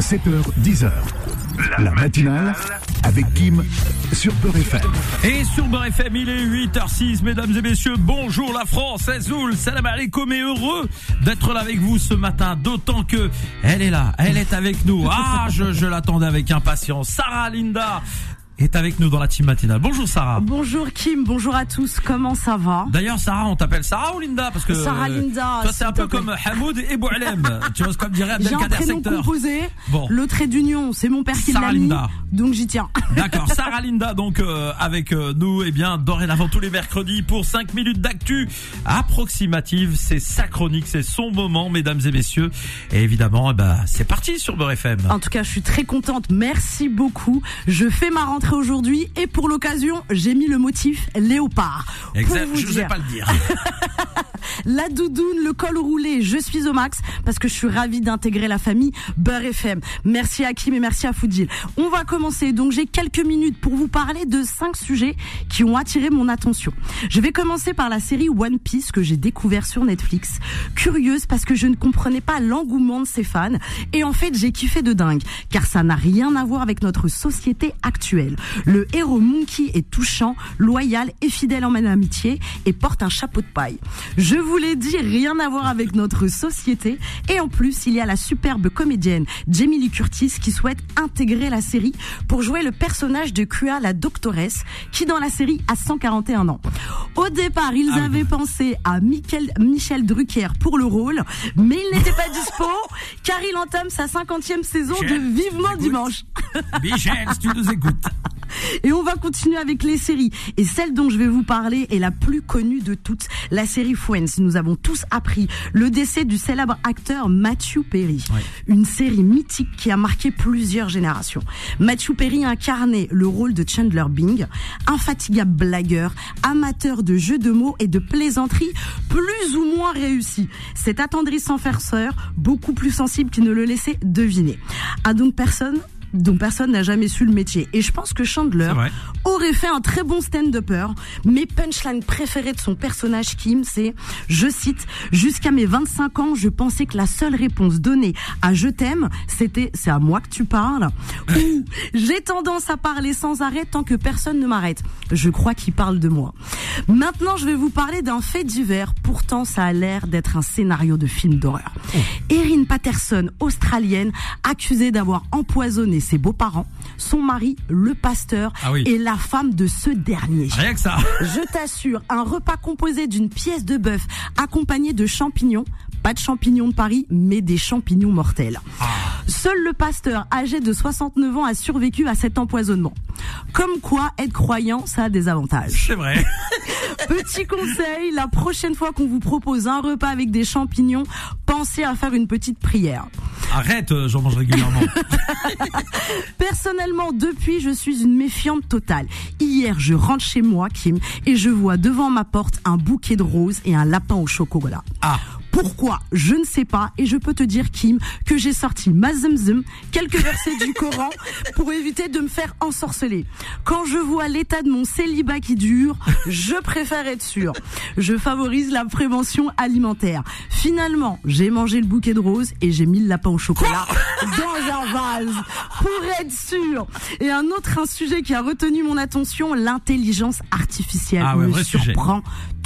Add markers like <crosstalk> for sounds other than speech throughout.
7h, 10h. La matinale avec Kim sur Beurre FM. Et sur Beurre FM, il est 8h06, mesdames et messieurs. Bonjour la France, Azoul, salam alaikum et heureux d'être là avec vous ce matin. D'autant que elle est là, elle est avec nous. Ah, je, je l'attendais avec impatience. Sarah Linda est avec nous dans la team matinale. Bonjour Sarah. Bonjour Kim, bonjour à tous, comment ça va D'ailleurs Sarah, on t'appelle Sarah ou Linda parce que Sarah Linda. Toi c'est un peu comme Hamoud et Boualem. <laughs> tu vois comme dirait J'ai un prénom Secteur. composé, Bon. le trait d'union, c'est mon père qui Sarah l'a mis, Linda. donc j'y tiens. <laughs> D'accord, Sarah Linda donc euh, avec euh, nous et bien dorénavant tous les mercredis pour 5 minutes d'actu approximative, c'est sa chronique, c'est son moment mesdames et messieurs. Et évidemment, eh ben, c'est parti sur Beurre FM. En tout cas, je suis très contente, merci beaucoup. Je fais ma rentrée aujourd'hui et pour l'occasion, j'ai mis le motif léopard. Pour Exact, vous je ne vais dire, pas le dire. <laughs> la doudoune, le col roulé, je suis au max parce que je suis ravie d'intégrer la famille Beurre FM. Merci à Kim et merci à Foodil. On va commencer. Donc j'ai quelques minutes pour vous parler de cinq sujets qui ont attiré mon attention. Je vais commencer par la série One Piece que j'ai découvert sur Netflix. Curieuse parce que je ne comprenais pas l'engouement de ses fans et en fait j'ai kiffé de dingue car ça n'a rien à voir avec notre société actuelle. Le héros Monkey est touchant, loyal et fidèle en amitié et porte un chapeau de paille. Je vous l'ai dit, rien à voir avec notre société. Et en plus, il y a la superbe comédienne Jamie Lee Curtis qui souhaite intégrer la série pour jouer le personnage de Kua, la doctoresse, qui dans la série a 141 ans. Au départ, ils Ah oui. avaient pensé à Michael, Michel Drucker pour le rôle, mais il n'était pas dispo car il entame sa 50e saison de Vivement. Dimanche. Michel, si tu nous écoutes. Et on va continuer avec les séries. Et celle dont je vais vous parler est la plus connue de toutes, la série Friends. Nous avons tous appris le décès du célèbre acteur Matthew Perry. Ouais. Une série mythique qui a marqué plusieurs générations. Matthew Perry incarnait le rôle de Chandler Bing, infatigable blagueur, amateur de jeux de mots et de plaisanteries plus ou moins réussi. Cet attendrissant farceur, beaucoup plus sensible qu'il ne le laissait deviner. Ah donc personne dont personne n'a jamais su le métier. Et je pense que Chandler aurait fait un très bon stand-upper. Mes punchlines préférées de son personnage Kim, c'est, je cite, jusqu'à mes 25 ans, je pensais que la seule réponse donnée à je t'aime, c'était c'est à moi que tu parles. <laughs> Ou j'ai tendance à parler sans arrêt tant que personne ne m'arrête. Je crois qu'il parle de moi. Maintenant, je vais vous parler d'un fait divers. Pourtant, ça a l'air d'être un scénario de film d'horreur. Erin Patterson, australienne, accusée d'avoir empoisonné ses beaux-parents, son mari, le pasteur, Ah oui. et la femme de ce dernier. Rien que ça. <laughs> Je t'assure, un repas composé d'une pièce de bœuf accompagné de champignons, pas de champignons de Paris, mais des champignons mortels. Seul le pasteur, âgé de 69 ans, a survécu à cet empoisonnement. Comme quoi, être croyant, ça a des avantages. C'est vrai. <laughs> Petit conseil, la prochaine fois qu'on vous propose un repas avec des champignons, pensez à faire une petite prière. Arrête, euh, j'en mange régulièrement. <laughs> Personnellement, depuis, je suis une méfiante totale. Hier, je rentre chez moi, Kim, et je vois devant ma porte un bouquet de roses et un lapin au chocolat. Ah. Pourquoi Je ne sais pas et je peux te dire Kim que j'ai sorti ma Zamzam, quelques versets du Coran <laughs> pour éviter de me faire ensorceler. Quand je vois l'état de mon célibat qui dure, je préfère être sûr. Je favorise la prévention alimentaire. Finalement, j'ai mangé le bouquet de roses et j'ai mis le lapin au chocolat dans un vase pour être sûr. Et un autre un sujet qui a retenu mon attention, l'intelligence artificielle Ah ouais, me sujet.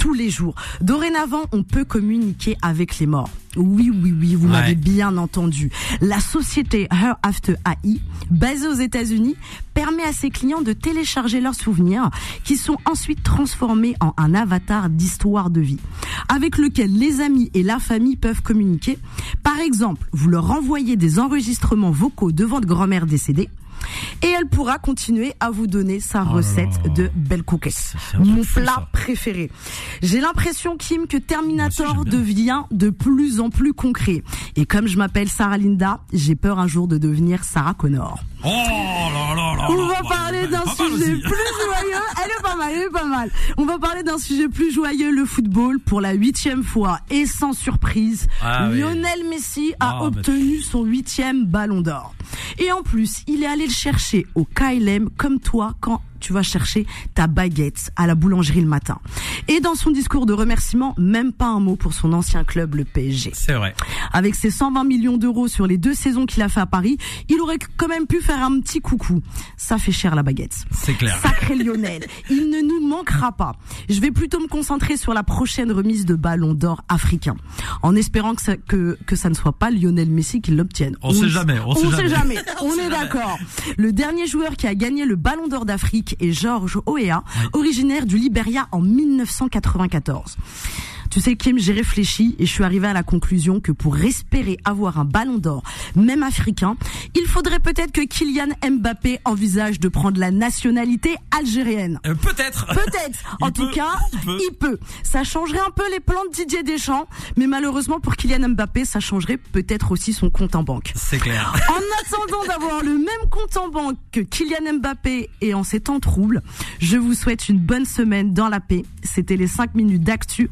Tous les jours. Dorénavant, on peut communiquer avec les morts. Oui, oui, oui, vous Ouais. m'avez bien entendu. La société Her After AI, basée aux États-Unis, permet à ses clients de télécharger leurs souvenirs qui sont ensuite transformés en un avatar d'histoire de vie avec lequel les amis et la famille peuvent communiquer. Par exemple, vous leur envoyez des enregistrements vocaux de votre grand-mère décédée et elle pourra continuer à vous donner sa recette de belles cookies. Mon plat préféré. J'ai l'impression, Kim, que Terminator aussi, devient de plus en plus concret. Et comme je m'appelle Sarah Linda, j'ai peur un jour de devenir Sarah Connor. Oh là là là On va bah, parler d'un sujet plus <laughs> joyeux. Elle est pas mal, elle est pas mal. On va parler d'un sujet plus joyeux, le football, pour la huitième fois. Et sans surprise, Ah oui. Lionel Messi a Ah, bah, obtenu son huitième ballon d'or. Et en plus, il est allé le chercher au KLM comme toi quand tu vas chercher ta baguette à la boulangerie le matin. Et dans son discours de remerciement, même pas un mot pour son ancien club, le PSG. C'est vrai. Avec ses 120 millions d'euros sur les deux saisons qu'il a fait à Paris, il aurait quand même pu faire un petit coucou. Ça fait cher la baguette. C'est clair. Sacré Lionel, il ne nous manquera pas. Je vais plutôt me concentrer sur la prochaine remise de ballon d'or africain, en espérant que ça, que, que ça ne soit pas Lionel Messi qui l'obtienne. On sait jamais, on sait jamais. On, <laughs> est d'accord. Le dernier joueur qui a gagné le ballon d'or d'Afrique est Georges Oea, originaire du Liberia en 1994. Tu sais, Kim, j'ai réfléchi et je suis arrivé à la conclusion que pour espérer avoir un ballon d'or, même africain, il faudrait peut-être que Kylian Mbappé envisage de prendre la nationalité algérienne. Euh, Peut-être. Peut-être. <laughs> En tout peut, cas, il peut. il peut. Ça changerait un peu les plans de Didier Deschamps, mais malheureusement pour Kylian Mbappé, ça changerait peut-être aussi son compte en banque. C'est clair. <laughs> En attendant d'avoir le même compte en banque que Kylian Mbappé et en ces temps troubles, je vous souhaite une bonne semaine dans la paix. C'était les 5 minutes d'actu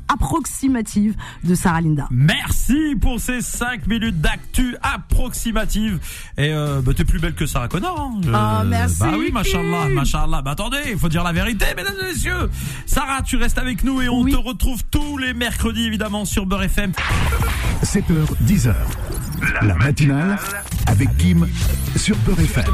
approximatives de Sarah Linda. Merci pour ces 5 minutes d'actu approximative. Et euh, bah, t'es plus belle que Sarah Connor. Hein. Je- Ah, merci. Bah oui, machallah, machallah. Bah attendez, il faut dire la vérité, mesdames et messieurs. Sarah, tu restes avec nous et on Oui. te retrouve tous les mercredis, évidemment, sur Beurre FM. 7h, 10h. La matinale avec Kim sur Peur FM.